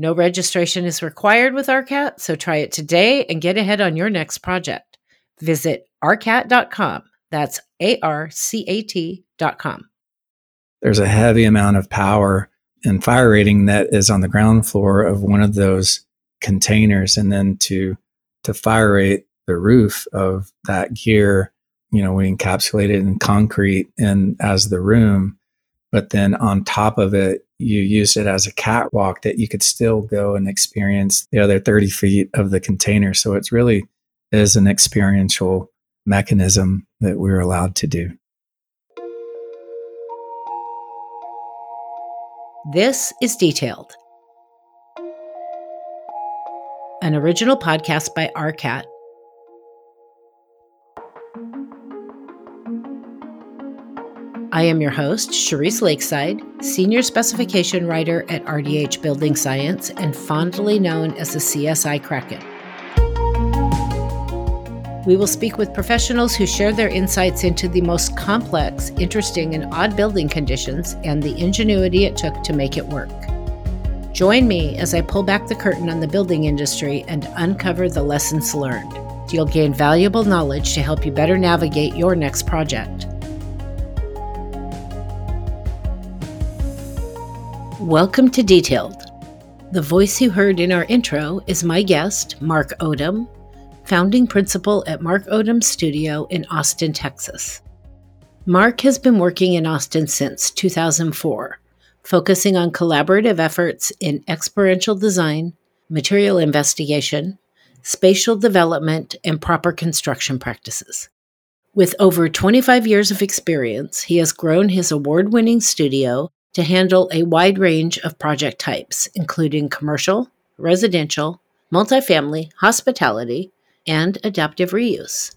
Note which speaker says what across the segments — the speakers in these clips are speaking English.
Speaker 1: No registration is required with ARCAT, so try it today and get ahead on your next project. Visit arcat.com. That's A R C A T.com.
Speaker 2: There's a heavy amount of power and fire rating that is on the ground floor of one of those containers. And then to, to fire rate the roof of that gear, you know, we encapsulate it in concrete and as the room. But then on top of it, you use it as a catwalk that you could still go and experience the other 30 feet of the container. So it's really is an experiential mechanism that we're allowed to do.
Speaker 1: This is Detailed, an original podcast by ARCAT I am your host, Cherise Lakeside, Senior Specification Writer at RDH Building Science and fondly known as the CSI Kraken. We will speak with professionals who share their insights into the most complex, interesting, and odd building conditions and the ingenuity it took to make it work. Join me as I pull back the curtain on the building industry and uncover the lessons learned. You'll gain valuable knowledge to help you better navigate your next project. Welcome to Detailed. The voice you heard in our intro is my guest, Mark Odom, founding principal at Mark Odom Studio in Austin, Texas. Mark has been working in Austin since 2004, focusing on collaborative efforts in experiential design, material investigation, spatial development, and proper construction practices. With over 25 years of experience, he has grown his award winning studio to handle a wide range of project types, including commercial, residential, multifamily, hospitality, and adaptive reuse.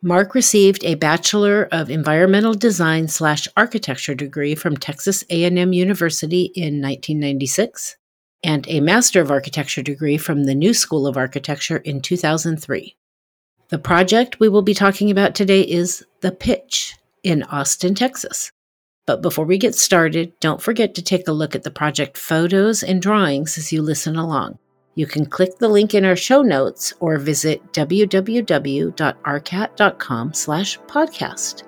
Speaker 1: Mark received a Bachelor of Environmental Design slash Architecture degree from Texas A&M University in 1996 and a Master of Architecture degree from the New School of Architecture in 2003. The project we will be talking about today is The Pitch in Austin, Texas. But before we get started, don't forget to take a look at the project photos and drawings as you listen along. You can click the link in our show notes or visit www.arcat.com slash podcast.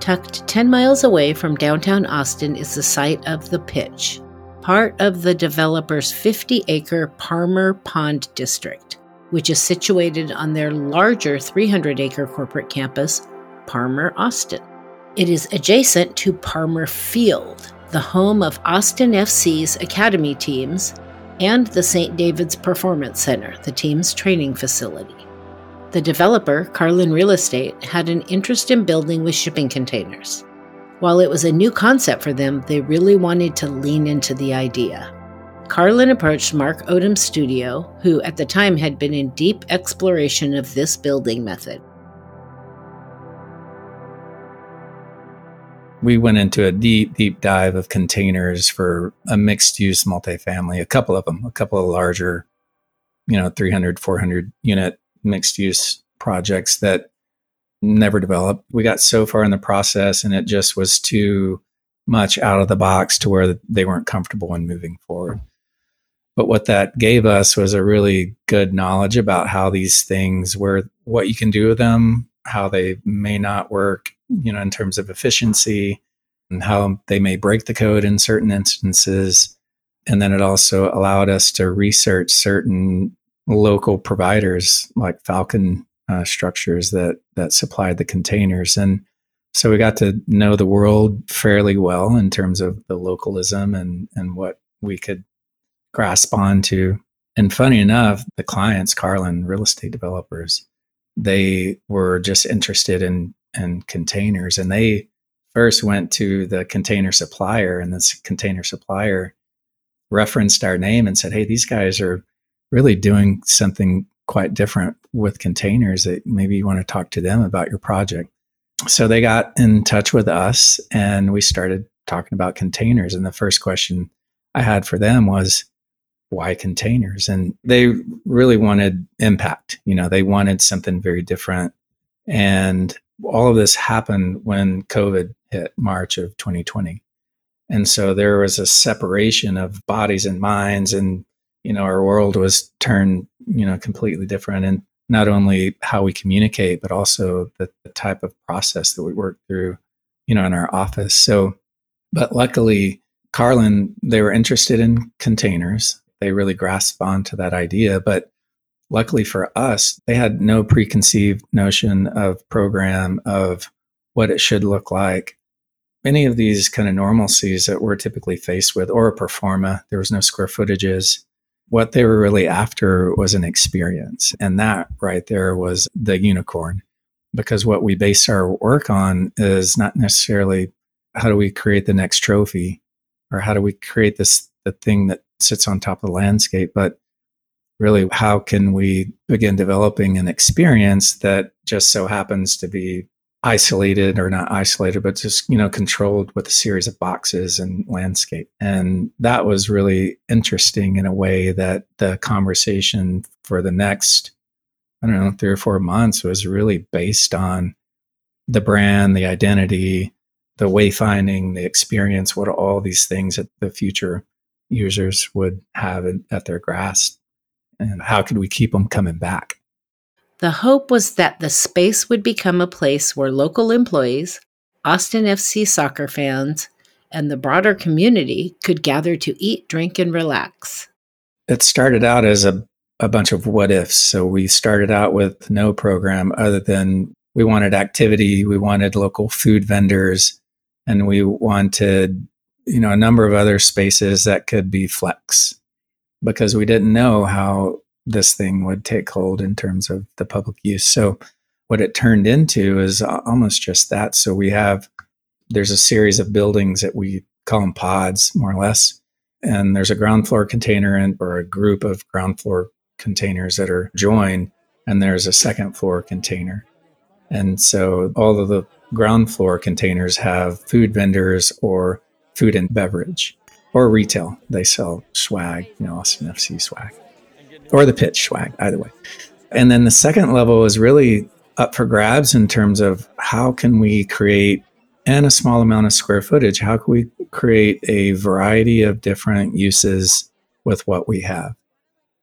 Speaker 1: Tucked 10 miles away from downtown Austin is the site of The Pitch, part of the developer's 50 acre Parmer Pond District which is situated on their larger 300 acre corporate campus, Parmer Austin. It is adjacent to Parmer Field, the home of Austin FC's academy teams, and the St. David's Performance Center, the team's training facility. The developer, Karlin Real Estate, had an interest in building with shipping containers. While it was a new concept for them, they really wanted to lean into the idea. Karlin approached Mark Odom's studio, who at the time had been in deep exploration of this building method.
Speaker 2: We went into a deep, deep dive of containers for a mixed use multifamily, a couple of them, a couple of larger, you know, 300, 400 unit mixed use projects that never developed. We got so far in the process and it just was too much out of the box to where they weren't comfortable in moving forward. But what that gave us was a really good knowledge about how these things were, what you can do with them, how they may not work, you know, in terms of efficiency and how they may break the code in certain instances. And then it also allowed us to research certain local providers like Falcon uh, structures that that supplied the containers. And so we got to know the world fairly well in terms of the localism and and what we could grasp onto. And funny enough, the clients, Karlin real estate developers, they were just interested in in containers, and they first went to the container supplier, and this container supplier referenced our name and said, "Hey, these guys are really doing something quite different with containers. That maybe you want to talk to them about your project." So they got in touch with us, and we started talking about containers. And the first question I had for them was, why containers? And they really wanted impact. You know, they wanted something very different. And all of this happened when COVID hit March of 2020. And so there was a separation of bodies and minds and you know our world was turned you know completely different and not only how we communicate but also the, the type of process that we work through you know in our office so but luckily karlin they were interested in containers they really grasped onto that idea but luckily for us they had no preconceived notion of program of what it should look like any of these kind of normalcies that we're typically faced with, or a pro forma, there was no square footages. What they were really after was an experience. And that right there was the unicorn. Because what we base our work on is not necessarily how do we create the next trophy or how do we create this the thing that sits on top of the landscape, but really how can we begin developing an experience that just so happens to be isolated or not isolated, but just, you know, controlled with a series of boxes and landscape. And that was really interesting in a way that the conversation for the next, I don't know, three or four months was really based on the brand, the identity, the wayfinding, the experience, what are all these things that the future users would have at their grasp. And how could we keep them coming back?
Speaker 1: The hope was that the space would become a place where local employees, Austin FC soccer fans, and the broader community could gather to eat, drink, and relax.
Speaker 2: It started out as a, a bunch of what ifs. So we started out with no program other than we wanted activity, we wanted local food vendors, and we wanted you know a number of other spaces that could be flex because we didn't know how this thing would take hold in terms of the public use. So what it turned into is almost just that. So we have there's a series of buildings that we call them pods, more or less, and there's a ground floor container and or a group of ground floor containers that are joined, and there's a second floor container. And so all of the ground floor containers have food vendors or food and beverage or retail. They sell swag, you know, Austin FC swag or the pitch swag, either way. And then the second level is really up for grabs in terms of how can we create and a small amount of square footage, how can we create a variety of different uses with what we have?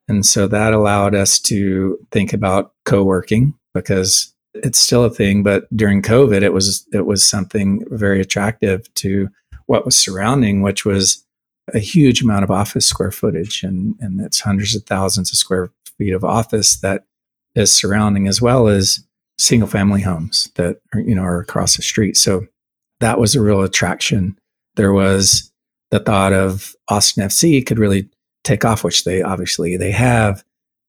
Speaker 2: And so that allowed us to think about co-working because it's still a thing, but during COVID it was it was something very attractive to what was surrounding, which was a huge amount of office square footage and, and it's hundreds of thousands of square feet of office that is surrounding as well as single family homes that are, you know are across the street. So that was a real attraction. There was the thought of Austin FC could really take off, which they obviously they have.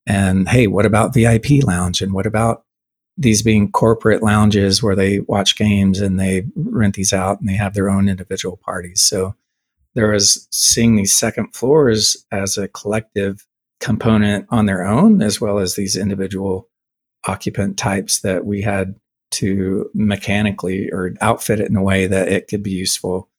Speaker 2: And hey, what about VIP lounge? And what about these being corporate lounges where they watch games and they rent these out and they have their own individual parties? So there was seeing these second floors as a collective component on their own, as well as these individual occupant types that we had to mechanically or outfit it in a way that it could be useful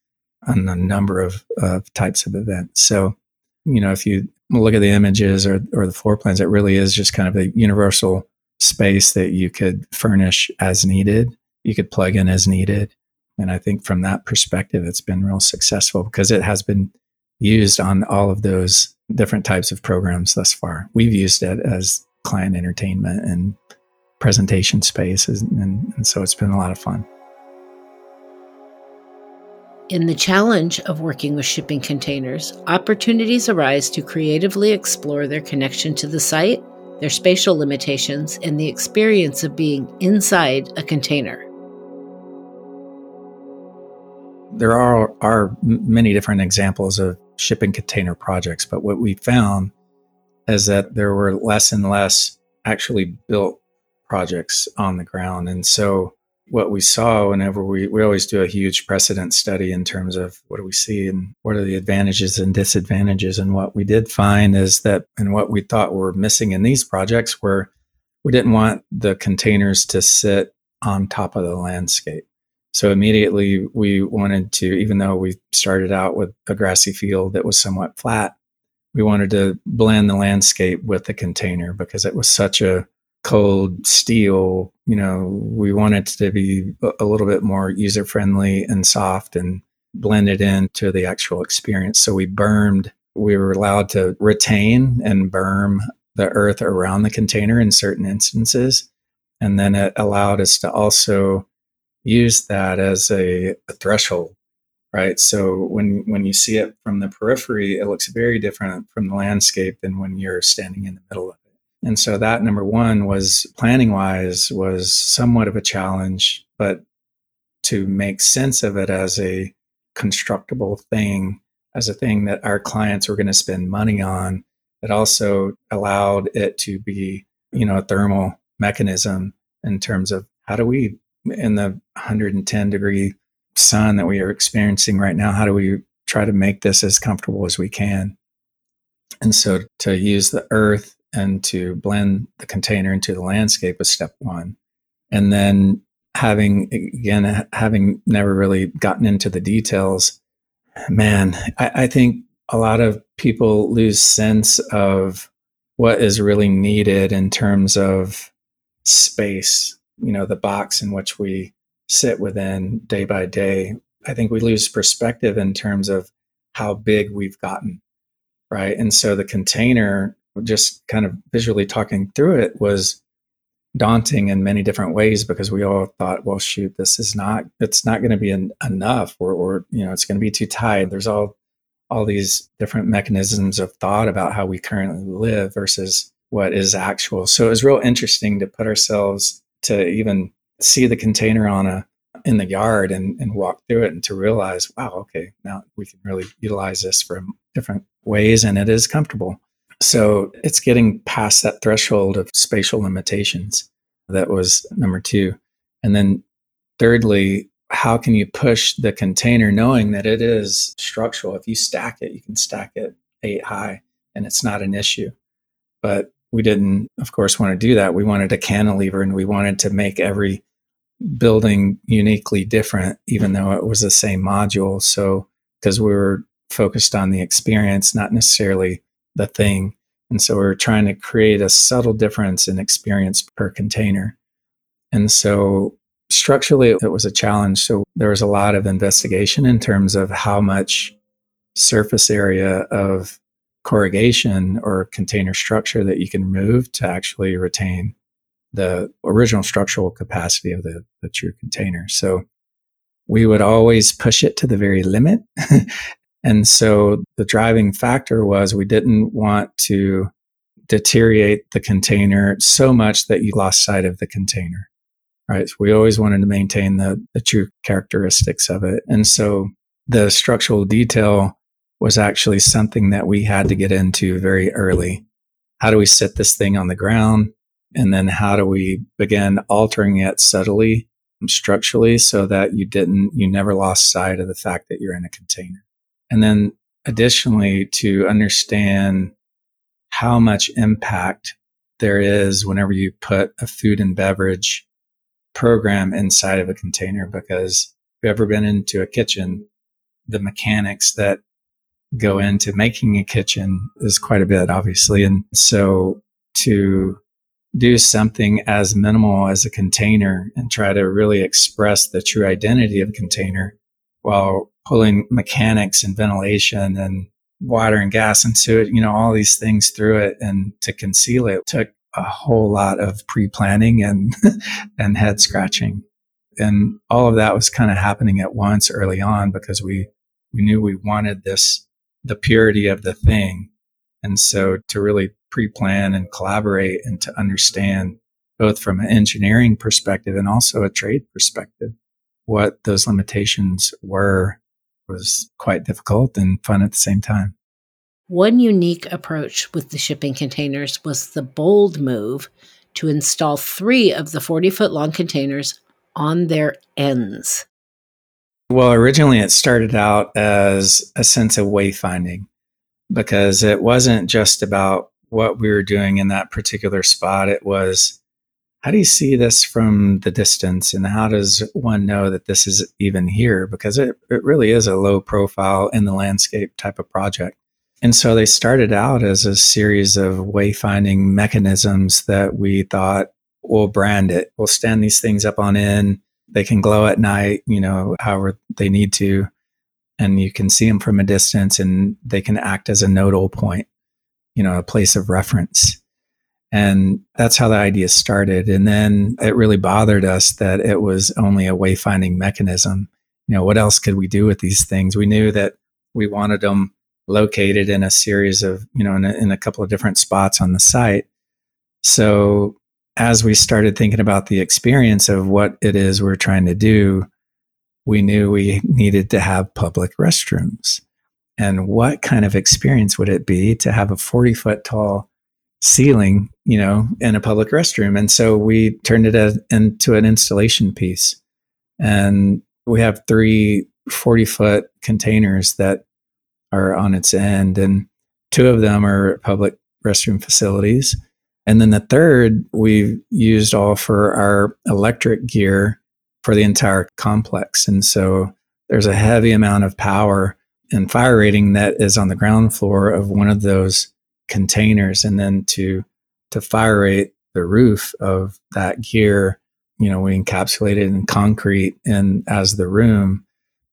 Speaker 2: on a number of, of types of events. So, you know, if you look at the images or, or the floor plans, it really is just kind of a universal space that you could furnish as needed. You could plug in as needed. And I think from that perspective, it's been real successful because it has been used on all of those different types of programs thus far. We've used it as client entertainment and presentation space. And, and so it's been a lot of fun.
Speaker 1: In the challenge of working with shipping containers, opportunities arise to creatively explore their connection to the site, their spatial limitations, and the experience of being inside a container.
Speaker 2: There are, are many different examples of shipping container projects, but what we found is that there were less and less actually built projects on the ground. And so what we saw whenever we, we always do a huge precedent study in terms of what do we see and what are the advantages and disadvantages. And what we did find is that, and what we thought were missing in these projects were we didn't want the containers to sit on top of the landscape. So immediately we wanted to, even though we started out with a grassy field that was somewhat flat, we wanted to blend the landscape with the container because it was such a cold steel. You know, we wanted to be a little bit more user friendly and soft and blended into the actual experience. So we bermed, we were allowed to retain and berm the earth around the container in certain instances. And then it allowed us to also use that as a, a threshold right? So when when you see it from the periphery, it looks very different from the landscape than when you're standing in the middle of it. And so that number one was planning wise was somewhat of a challenge, but to make sense of it as a constructible thing, as a thing that our clients were going to spend money on, it also allowed it to be, you know, a thermal mechanism in terms of how do we in the 110 degree sun that we are experiencing right now, how do we try to make this as comfortable as we can? And so to use the earth and to blend the container into the landscape is step one. And then having, again, having never really gotten into the details, man, I, I think a lot of people lose sense of what is really needed in terms of space, you know, the box in which we sit within day by day, I think we lose perspective in terms of how big we've gotten. Right. And so the container, just kind of visually talking through it, was daunting in many different ways because we all thought, well, shoot, this is not, it's not going to be en- enough or, or, you know, it's going to be too tight. There's all, all these different mechanisms of thought about how we currently live versus what is actual. So it was real interesting to put ourselves to even see the container on a in the yard and, and walk through it and to realize, wow, okay, now we can really utilize this from different ways and it is comfortable. So it's getting past that threshold of spatial limitations. That was number two. And then thirdly, how can you push the container knowing that it is structural? If you stack it, you can stack it eight high and it's not an issue. But we didn't, of course, want to do that. We wanted a cantilever and we wanted to make every building uniquely different, even though it was the same module. So, because we were focused on the experience, not necessarily the thing. And so we are trying to create a subtle difference in experience per container. And so structurally, it was a challenge. So there was a lot of investigation in terms of how much surface area of corrugation or container structure that you can remove to actually retain the original structural capacity of the, the true container. So we would always push it to the very limit. and so the driving factor was we didn't want to deteriorate the container so much that you lost sight of the container. Right. So we always wanted to maintain the, the true characteristics of it. And so the structural detail was actually something that we had to get into very early. How do we set this thing on the ground? And then how do we begin altering it subtly, structurally, so that you didn't, you never lost sight of the fact that you're in a container. And then additionally, to understand how much impact there is whenever you put a food and beverage program inside of a container, because if you've ever been into a kitchen, the mechanics that go into making a kitchen is quite a bit, obviously. And so to do something as minimal as a container and try to really express the true identity of a container while pulling mechanics and ventilation and water and gas into it, you know, all these things through it and to conceal it took a whole lot of pre-planning and and head scratching. And all of that was kind of happening at once early on because we, we knew we wanted this, the purity of the thing. And so to really pre plan and collaborate and to understand both from an engineering perspective and also a trade perspective, what those limitations were was quite difficult and fun at the same time.
Speaker 1: One unique approach with the shipping containers was the bold move to install three of the 40 foot long containers on their ends.
Speaker 2: Well, originally it started out as a sense of wayfinding because it wasn't just about what we were doing in that particular spot. It was how do you see this from the distance and how does one know that this is even here? Because it, it really is a low profile in the landscape type of project. And so they started out as a series of wayfinding mechanisms that we thought we'll brand it. We'll stand these things up on end. They can glow at night, you know, however they need to. And you can see them from a distance and they can act as a nodal point, you know, a place of reference. And that's how the idea started. And then it really bothered us that it was only a wayfinding mechanism. You know, what else could we do with these things? We knew that we wanted them located in a series of, you know, in a, in a couple of different spots on the site. So as we started thinking about the experience of what it is we're trying to do, we knew we needed to have public restrooms. And what kind of experience would it be to have a 40 foot tall ceiling, you know, in a public restroom? And so we turned it into an installation piece. And we have three 40 foot containers that are on its end, and two of them are public restroom facilities. And then the third we've used all for our electric gear for the entire complex. And so there's a heavy amount of power and fire rating that is on the ground floor of one of those containers. And then to to fire rate the roof of that gear, you know, we encapsulate it in concrete and as the room.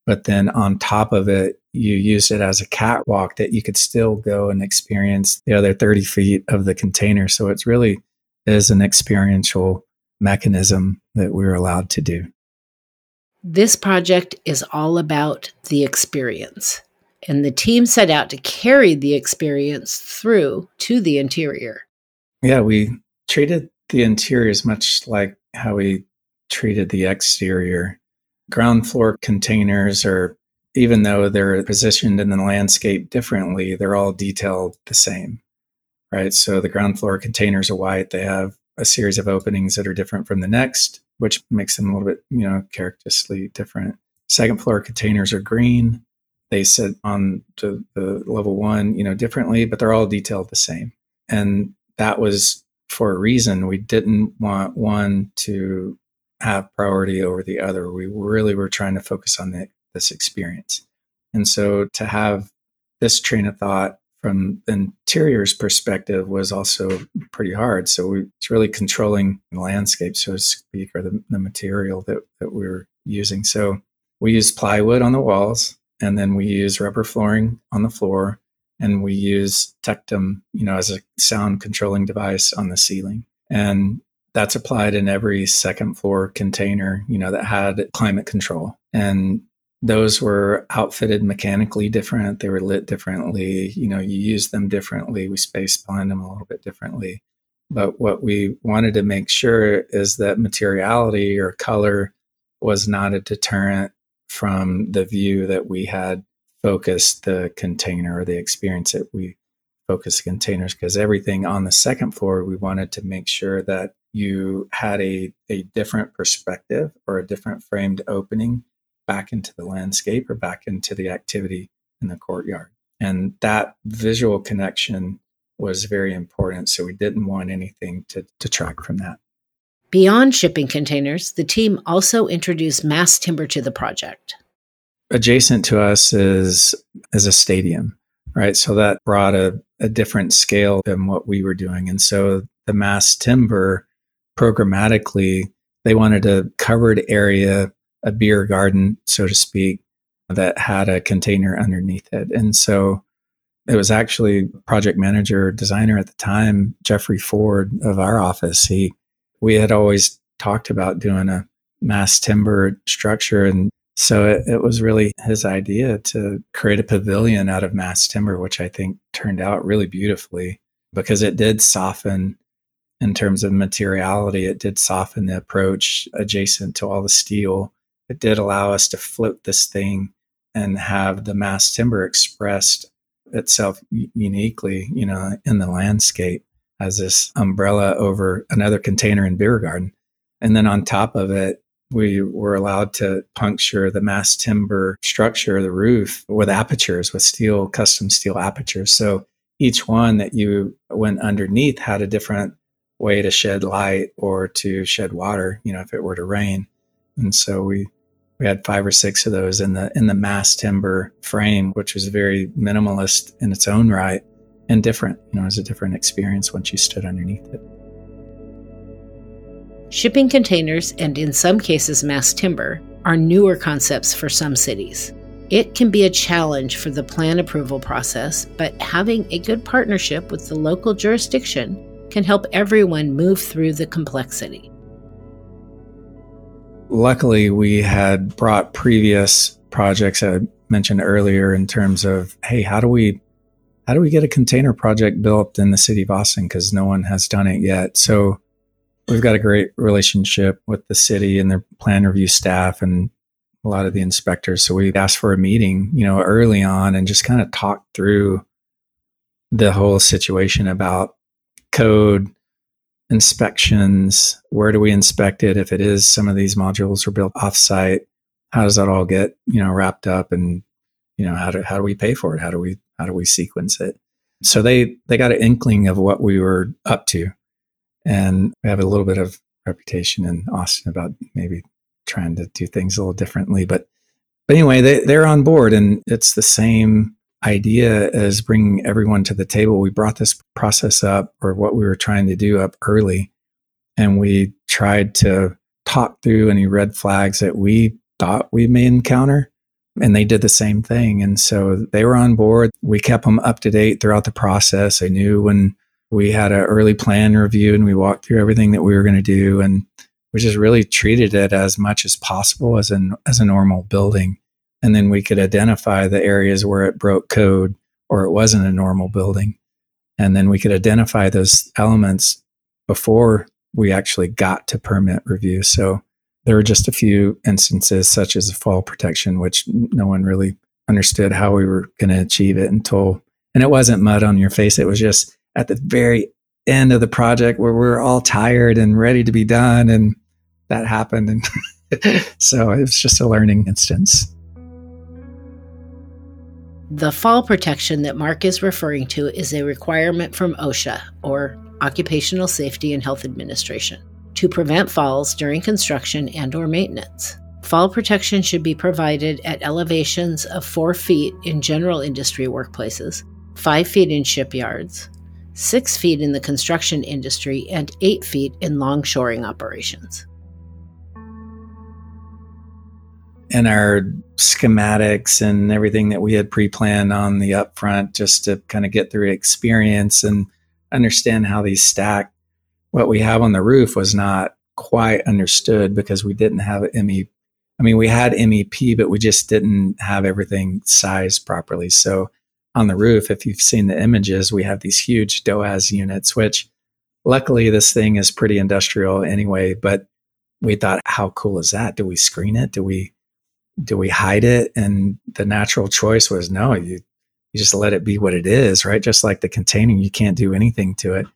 Speaker 2: But then on top of it, you used it as a catwalk that you could still go and experience the other 30 feet of the container. So it's really is an experiential mechanism that we're allowed to do.
Speaker 1: This project is all about the experience, and the team set out to carry the experience through to the interior.
Speaker 2: Yeah, we treated the interiors much like how we treated the exterior. Ground floor containers are even though they're positioned in the landscape differently, they're all detailed the same, right? So the ground floor containers are white. They have a series of openings that are different from the next, which makes them a little bit, you know, characteristically different. Second floor containers are green. They sit on to the level one, you know, differently, but they're all detailed the same. And that was for a reason. We didn't want one to have priority over the other. We really were trying to focus on the this experience. And so to have this train of thought from the interior's perspective was also pretty hard. So we, it's really controlling the landscape, so to speak, or the, the material that, that we are using. So we use plywood on the walls, and then we use rubber flooring on the floor, and we use Tectum, you know, as a sound controlling device on the ceiling. And that's applied in every second floor container, you know, that had climate control. And those were outfitted mechanically different. They were lit differently. You know, you use them differently. We space blind them a little bit differently. But what we wanted to make sure is that materiality or color was not a deterrent from the view that we had focused the container or the experience that we focused containers because everything on the second floor we wanted to make sure that you had a, a different perspective or a different framed opening back into the landscape or back into the activity in the courtyard. And that visual connection was very important. So we didn't want anything to detract from that.
Speaker 1: Beyond shipping containers, the team also introduced mass timber to the project.
Speaker 2: Adjacent to us is, is a stadium, right? So that brought a, a different scale than what we were doing. And so the mass timber programmatically, they wanted a covered area a beer garden, so to speak, that had a container underneath it. And so it was actually project manager designer at the time, Jeffrey Ford of our office. He we had always talked about doing a mass timber structure. And so it, it, was really his idea to create a pavilion out of mass timber, which I think turned out really beautifully because it did soften in terms of materiality. It did soften the approach adjacent to all the steel. It did allow us to float this thing and have the mass timber expressed itself uniquely, you know, in the landscape as this umbrella over another container in beer garden. And then on top of it, we were allowed to puncture the mass timber structure, the roof, with apertures, with steel, custom steel apertures. So each one that you went underneath had a different way to shed light or to shed water, you know, if it were to rain. And so we we had five or six of those in the in the mass timber frame, which was very minimalist in its own right and different. You know, it was a different experience once you stood underneath it.
Speaker 1: Shipping containers, and in some cases, mass timber, are newer concepts for some cities. It can be a challenge for the plan approval process, but having a good partnership with the local jurisdiction can help everyone move through the complexity.
Speaker 2: Luckily, we had brought previous projects I mentioned earlier in terms of, hey, how do we how do we get a container project built in the city of Austin because no one has done it yet. So we've got a great relationship with the city and their plan review staff and a lot of the inspectors. So we asked for a meeting, you know, early on and just kind of talked through the whole situation about code inspections. Where do we inspect it? If it is some of these modules are built offsite, how does that all get, you know, wrapped up and, you know, how do, how do we pay for it? How do we, how do we sequence it? So they, they got an inkling of what we were up to. And we have a little bit of reputation in Austin about maybe trying to do things a little differently. But, but anyway, they, they're on board and it's the same idea as bringing everyone to the table. We brought this process up or what we were trying to do up early. And we tried to talk through any red flags that we thought we may encounter. And they did the same thing. And so they were on board. We kept them up to date throughout the process. I knew when we had an early plan review and we walked through everything that we were going to do and we just really treated it as much as possible as a, as a normal building and then we could identify the areas where it broke code or it wasn't a normal building and then we could identify those elements before we actually got to permit review so there were just a few instances such as fall protection which no one really understood how we were going to achieve it until and it wasn't mud on your face. It was just at the very end of the project where we we're all tired and ready to be done and that happened and so it was just a learning instance.
Speaker 1: The fall protection that Mark is referring to is a requirement from OSHA, or Occupational Safety and Health Administration, to prevent falls during construction and or maintenance. Fall protection should be provided at elevations of 4 feet in general industry workplaces, 5 feet in shipyards, 6 feet in the construction industry, and 8 feet in longshoring operations.
Speaker 2: And our schematics and everything that we had pre-planned on the upfront just to kind of get through experience and understand how these stack what we have on the roof was not quite understood because we didn't have me i mean we had mep but we just didn't have everything sized properly so on the roof if you've seen the images we have these huge DOAS units which luckily this thing is pretty industrial anyway but we thought how cool is that do we screen it do we do we hide it? And the natural choice was no, you, you just let it be what it is, right? Just like the containing, you can't do anything to it.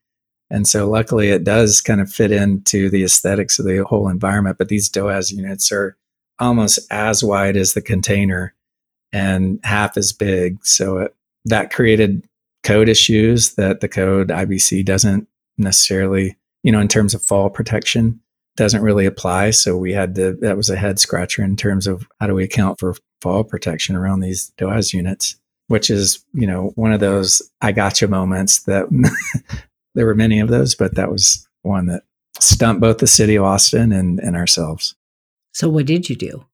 Speaker 2: And so luckily it does kind of fit into the aesthetics of the whole environment. But these DOAS units are almost as wide as the container and half as big. So it, that created code issues that the code IBC doesn't necessarily, you know, in terms of fall protection doesn't really apply. So we had to, that was a head scratcher in terms of how do we account for fall protection around these DOAS units, which is, you know, one of those I gotcha moments that there were many of those, but that was one that stumped both the city of Austin and, and ourselves.
Speaker 1: So what did you do?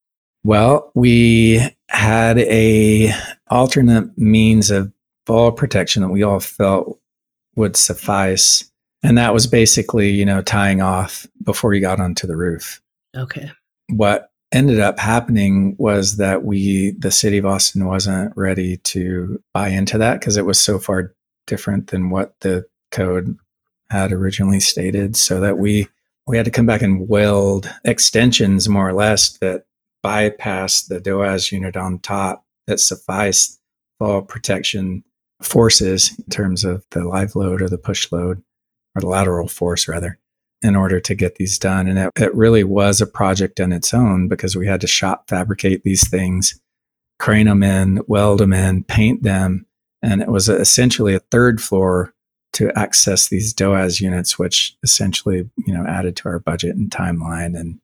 Speaker 2: Well, we had a alternate means of fall protection that we all felt would suffice and that was basically, you know, tying off before you got onto the roof.
Speaker 1: Okay.
Speaker 2: what ended up happening was that we, the city of Austin, wasn't ready to buy into that because it was so far different than what the code had originally stated. So that we we had to come back and weld extensions more or less that bypass the DOAS unit on top that suffice fall protection forces in terms of the live load or the push load or the lateral force rather in order to get these done. And it, it really was a project on its own because we had to shop fabricate these things, crane them in, weld them in, paint them. And it was essentially a third floor to access these DOAS units, which essentially, you know, added to our budget and timeline. And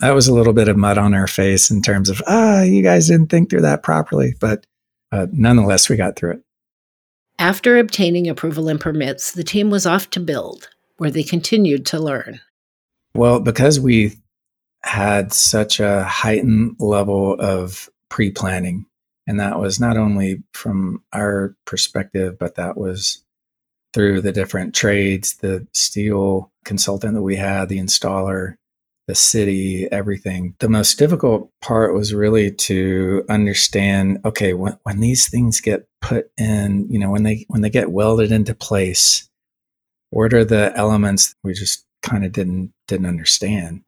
Speaker 2: that was a little bit of mud on our face in terms of, ah, you guys didn't think through that properly. But uh, nonetheless, we got through it.
Speaker 1: After obtaining approval and permits, the team was off to build where they continued to learn?
Speaker 2: Well, because we had such a heightened level of pre planning, and that was not only from our perspective, but that was through the different trades, the steel consultant that we had, the installer, the city, everything. The most difficult part was really to understand, okay, when, when these things get put in, you know, when they when they get welded into place, what are the elements we just kind of didn't didn't understand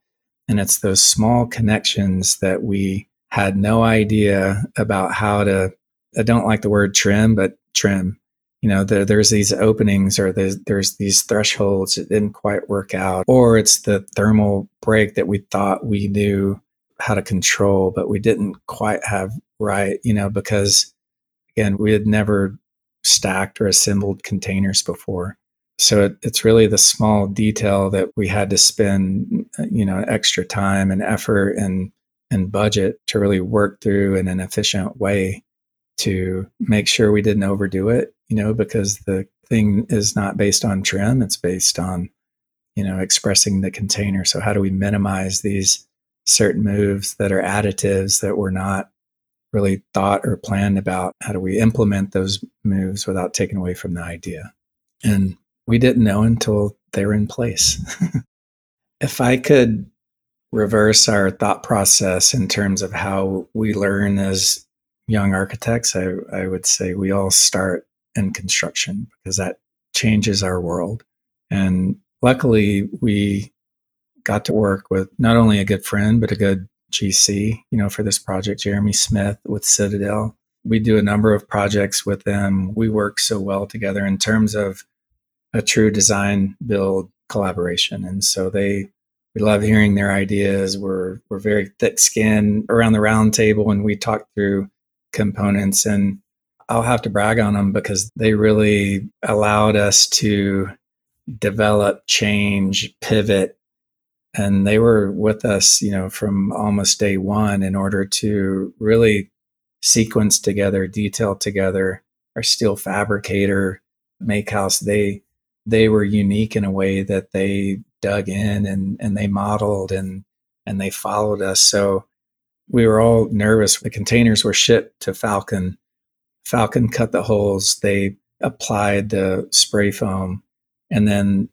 Speaker 2: and it's those small connections that we had no idea about how to i don't like the word trim but trim you know there, there's these openings or there's, there's these thresholds that didn't quite work out or it's the thermal break that we thought we knew how to control but we didn't quite have right you know because again we had never stacked or assembled containers before. So it, it's really the small detail that we had to spend, uh, you know, extra time and effort and and budget to really work through in an efficient way to make sure we didn't overdo it, you know, because the thing is not based on trim, it's based on, you know, expressing the container. So how do we minimize these certain moves that are additives that were not really thought or planned about? How do we implement those moves without taking away from the idea? And we didn't know until they're in place. if I could reverse our thought process in terms of how we learn as young architects, I, I would say we all start in construction because that changes our world. And luckily, we got to work with not only a good friend, but a good GC, you know, for this project, Jeremy Smith with Citadel. We do a number of projects with them. We work so well together in terms of a true design build collaboration. And so they we love hearing their ideas. We're we're very thick skinned around the round table when we talk through components and I'll have to brag on them because they really allowed us to develop, change, pivot. And they were with us, you know, from almost day one in order to really sequence together, detail together. Our steel fabricator, Make House, they they were unique in a way that they dug in and, and they modeled and, and they followed us. So we were all nervous. The containers were shipped to Falcon. Falcon cut the holes. They applied the spray foam. And then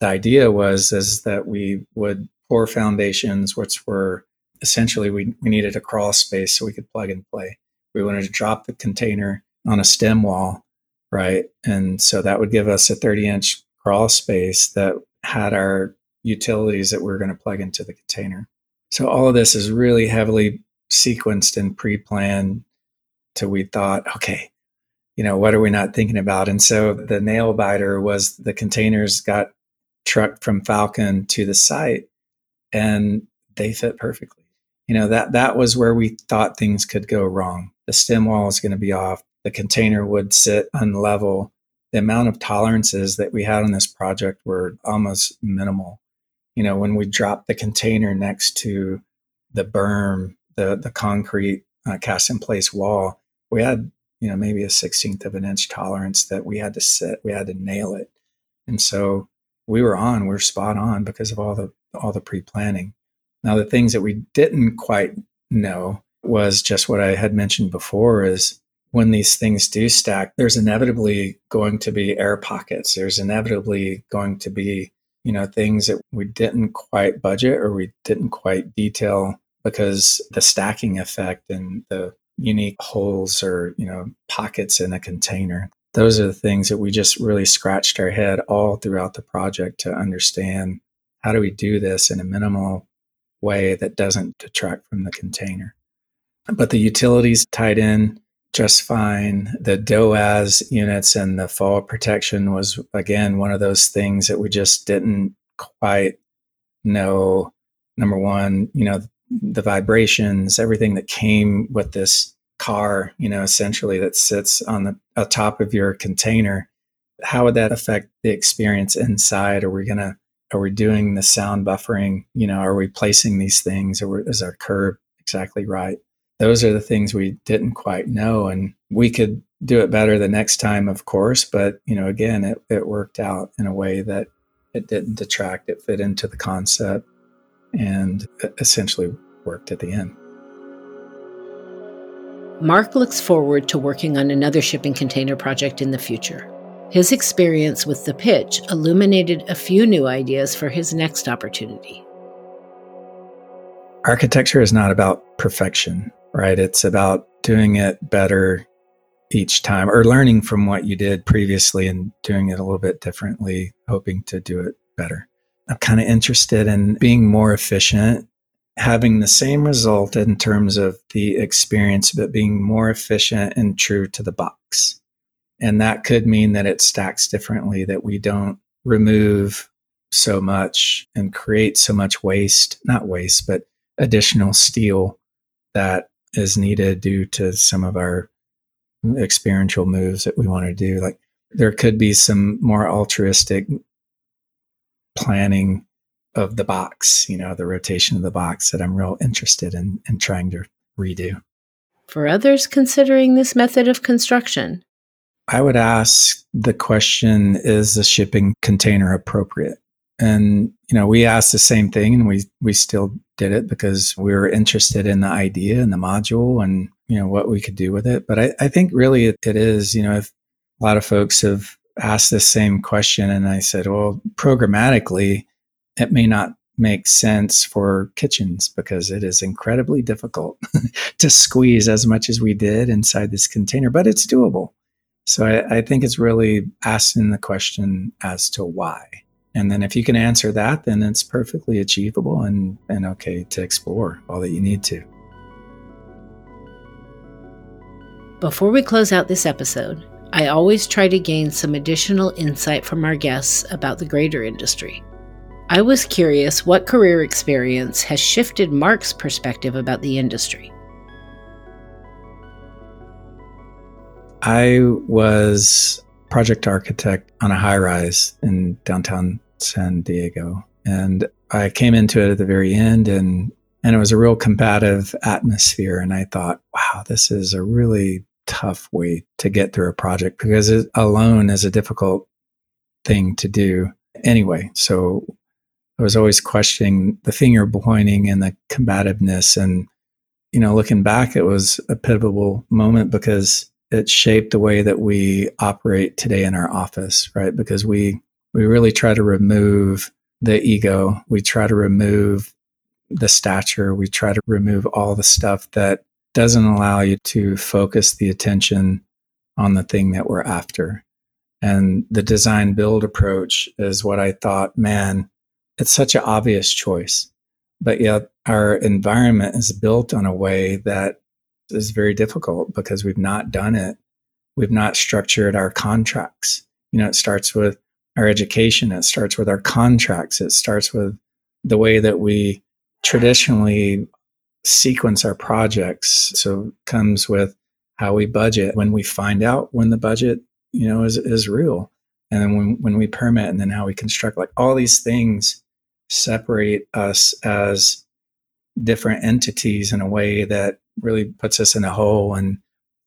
Speaker 2: the idea was is that we would pour foundations, which were essentially we, we needed a crawl space so we could plug and play. We wanted to drop the container on a stem wall right? And so that would give us a 30 inch crawl space that had our utilities that we are going to plug into the container. So all of this is really heavily sequenced and pre-planned till we thought, okay, you know, what are we not thinking about? And so the nail biter was the containers got trucked from Falcon to the site and they fit perfectly. You know, that that was where we thought things could go wrong. The stem wall is going to be off the container would sit unlevel. The amount of tolerances that we had on this project were almost minimal. You know, when we dropped the container next to the berm, the the concrete uh, cast in place wall, we had you know maybe a sixteenth of an inch tolerance that we had to sit. We had to nail it, and so we were on. We are spot on because of all the all the pre planning. Now the things that we didn't quite know was just what I had mentioned before is when these things do stack, there's inevitably going to be air pockets. There's inevitably going to be you know, things that we didn't quite budget or we didn't quite detail because the stacking effect and the unique holes or, you know, pockets in a container. Those are the things that we just really scratched our head all throughout the project to understand how do we do this in a minimal way that doesn't detract from the container. But the utilities tied in just fine. The DOAS units and the fall protection was, again, one of those things that we just didn't quite know. Number one, you know, the vibrations, everything that came with this car, you know, essentially that sits on the top of your container. How would that affect the experience inside? Are we to, are we doing the sound buffering? You know, are we placing these things or is our curb exactly right? Those are the things we didn't quite know. And we could do it better the next time, of course. But, you know, again, it, it worked out in a way that it didn't detract, it fit into the concept and essentially worked at the end.
Speaker 1: Mark looks forward to working on another shipping container project in the future. His experience with the pitch illuminated a few new ideas for his next opportunity.
Speaker 2: Architecture is not about perfection right? It's about doing it better each time or learning from what you did previously and doing it a little bit differently, hoping to do it better. I'm kind of interested in being more efficient, having the same result in terms of the experience, but being more efficient and true to the box. And that could mean that it stacks differently, that we don't remove so much and create so much waste, not waste, but additional steel that is needed due to some of our experiential moves that we want to do. Like there could be some more altruistic planning of the box, you know, the rotation of the box that I'm real interested in in trying to redo.
Speaker 1: For others considering this method of construction,
Speaker 2: I would ask the question is the shipping container appropriate? And you know, we asked the same thing and we we still did it because we were interested in the idea and the module and you know what we could do with it. But I, I think really it, it is, you know, a lot of folks have asked this same question and I said, well, programmatically, it may not make sense for kitchens because it is incredibly difficult to squeeze as much as we did inside this container, but it's doable. So I, I think it's really asking the question as to why. And then if you can answer that, then it's perfectly achievable and, and okay to explore all that you need to.
Speaker 1: Before we close out this episode, I always try to gain some additional insight from our guests about the greater industry. I was curious what career experience has shifted Mark's perspective about the industry.
Speaker 2: I was project architect on a high rise in downtown San Diego. And I came into it at the very end and and it was a real combative atmosphere and I thought, wow, this is a really tough way to get through a project because it alone is a difficult thing to do anyway. So I was always questioning the finger pointing and the combativeness and you know, looking back, it was a pivotal moment because it shaped the way that we operate today in our office, right? Because we we really try to remove the ego. We try to remove the stature. We try to remove all the stuff that doesn't allow you to focus the attention on the thing that we're after. And the design build approach is what I thought, man, it's such an obvious choice. But yet our environment is built on a way that is very difficult because we've not done it. We've not structured our contracts. You know, it starts with our education. It starts with our contracts. It starts with the way that we traditionally sequence our projects. So comes with how we budget when we find out when the budget, you know, is, is real. And then when, when we permit and then how we construct, like all these things separate us as different entities in a way that really puts us in a hole and,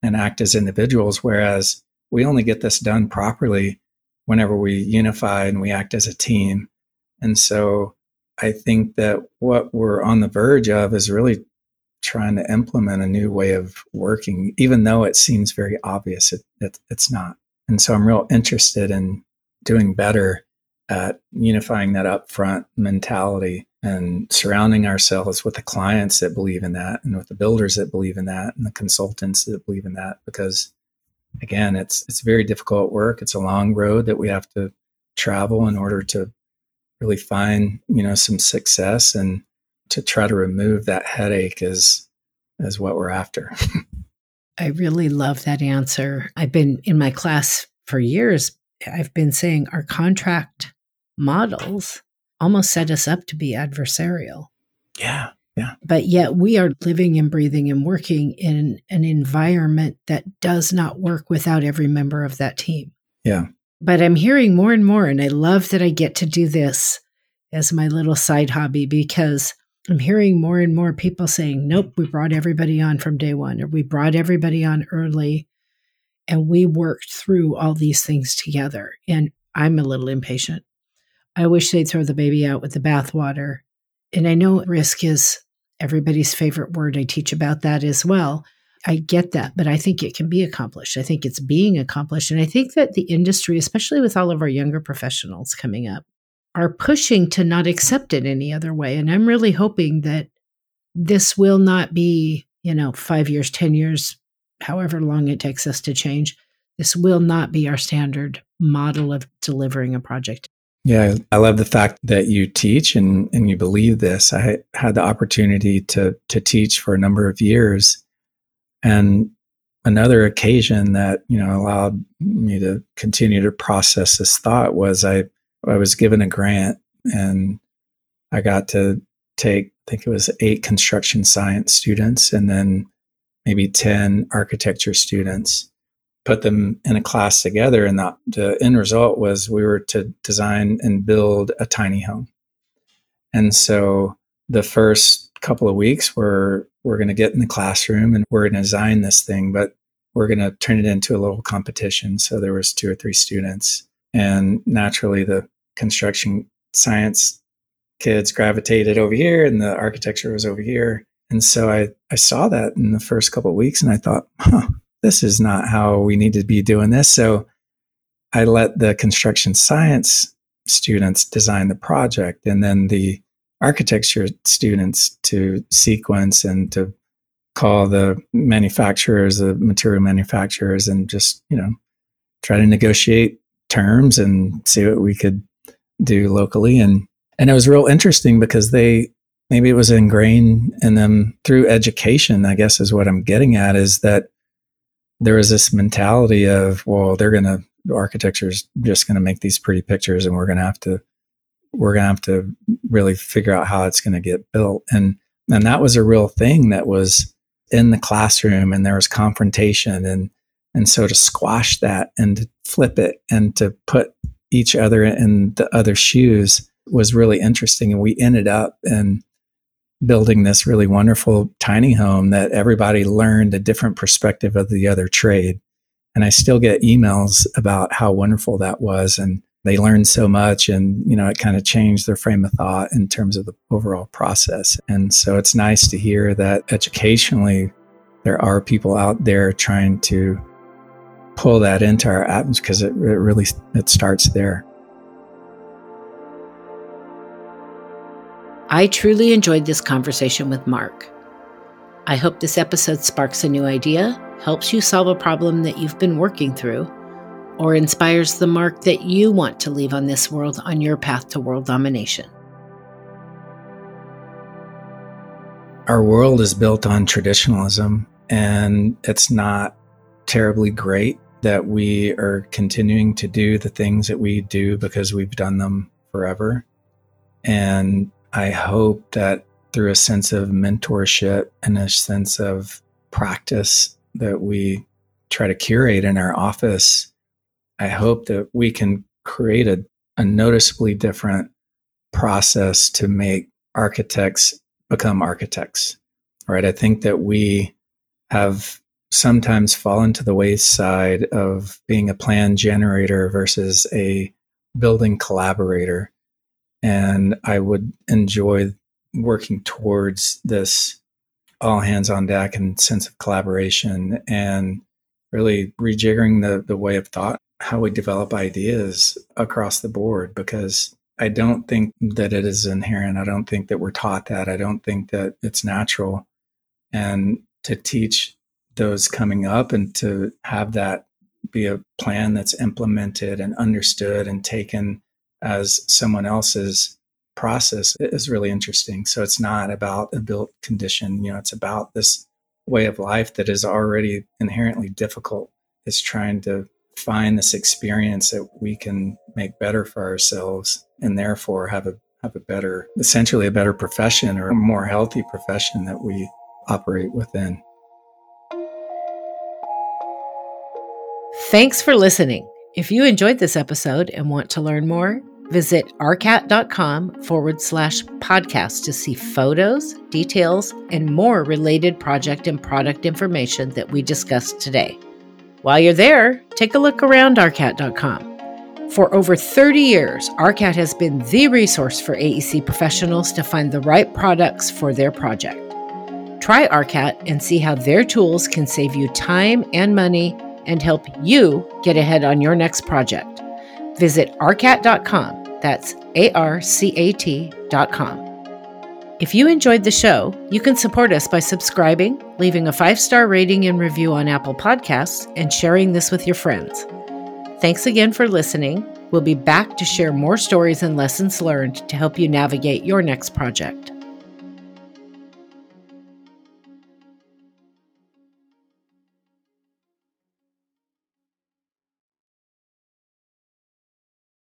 Speaker 2: and act as individuals. Whereas we only get this done properly whenever we unify and we act as a team. And so I think that what we're on the verge of is really trying to implement a new way of working, even though it seems very obvious, it, it, it's not. And so I'm real interested in doing better at unifying that upfront mentality and surrounding ourselves with the clients that believe in that and with the builders that believe in that and the consultants that believe in that because again it's it's very difficult work it's a long road that we have to travel in order to really find you know some success and to try to remove that headache is is what we're after
Speaker 1: i really love that answer i've been in my class for years i've been saying our contract models almost set us up to be adversarial.
Speaker 2: Yeah. Yeah.
Speaker 1: But yet we are living and breathing and working in an environment that does not work without every member of that team.
Speaker 2: Yeah.
Speaker 1: But I'm hearing more and more, and I love that I get to do this as my little side hobby because I'm hearing more and more people saying, nope, we brought everybody on from day one, or we brought everybody on early, and we worked through all these things together. And I'm a little impatient. I wish they'd throw the baby out with the bathwater. And I know risk is everybody's favorite word. I teach about that as well. I get that, but I think it can be accomplished. I think it's being accomplished. And I think that the industry, especially with all of our younger professionals coming up, are pushing to not accept it any other way. And I'm really hoping that this will not be, you know, five years, 10 years, however long it takes us to change. This will not be our standard model of delivering a project.
Speaker 2: Yeah, I love the fact that you teach and, and you believe this. I had the opportunity to to teach for a number of years. And another occasion that, you know, allowed me to continue to process this thought was I I was given a grant and I got to take I think it was eight construction science students and then maybe 10 architecture students put them in a class together and the, the end result was we were to design and build a tiny home. And so the first couple of weeks we're we're going to get in the classroom and we're going to design this thing but we're going to turn it into a little competition. So there was two or three students. And naturally the construction science kids gravitated over here and the architecture was over here. And so i i saw that in the first couple of weeks and i thought huh this is not how we need to be doing this. So I let the construction science students design the project and then the architecture students to sequence and to call the manufacturers, the material manufacturers, and just, you know, try to negotiate terms and see what we could do locally. And and it was real interesting because they maybe it was ingrained in them through education, I guess is what I'm getting at, is that there was this mentality of, well, they're going to, architecture's just going to make these pretty pictures and we're going to have to, we're going to have to really figure out how it's going to get built. And, and that was a real thing that was in the classroom and there was confrontation and, and so to squash that and to flip it and to put each other in the other shoes was really interesting. And we ended up in building this really wonderful tiny home that everybody learned a different perspective of the other trade. And I still get emails about how wonderful that was. And they learned so much and, you know, it kind of changed their frame of thought in terms of the overall process. And so it's nice to hear that educationally there are people out there trying to pull that into our atoms because it, it really, it starts there.
Speaker 1: I truly enjoyed this conversation with Mark. I hope this episode sparks a new idea, helps you solve a problem that you've been working through, or inspires the mark that you want to leave on this world on your path to world domination.
Speaker 2: Our world is built on traditionalism, and it's not terribly great that we are continuing to do the things that we do because we've done them forever. And I hope that through a sense of mentorship and a sense of practice that we try to curate in our office, I hope that we can create a, a noticeably different process to make architects become architects. Right. I think that we have sometimes fallen to the wayside of being a plan generator versus a building collaborator. And I would enjoy working towards this all hands on deck and sense of collaboration and really rejiggering the, the way of thought how we develop ideas across the board because I don't think that it is inherent. I don't think that we're taught that. I don't think that it's natural. And to teach those coming up and to have that be a plan that's implemented and understood and taken as someone else's process is really interesting. So it's not about a built condition, you know, it's about this way of life that is already inherently difficult. It's trying to find this experience that we can make better for ourselves and therefore have a have a better essentially a better profession or a more healthy profession that we operate within.
Speaker 1: Thanks for listening. If you enjoyed this episode and want to learn more, visit arcat.com forward slash podcast to see photos, details, and more related project and product information that we discussed today. While you're there, take a look around arcat.com. For over 30 years, ARCAT has been the resource for AEC professionals to find the right products for their project. Try ARCAT and see how their tools can save you time and money and help you get ahead on your next project. Visit arcat.com. That's A R C A T.com. If you enjoyed the show, you can support us by subscribing, leaving a five star rating and review on Apple Podcasts, and sharing this with your friends. Thanks again for listening. We'll be back to share more stories and lessons learned to help you navigate your next project.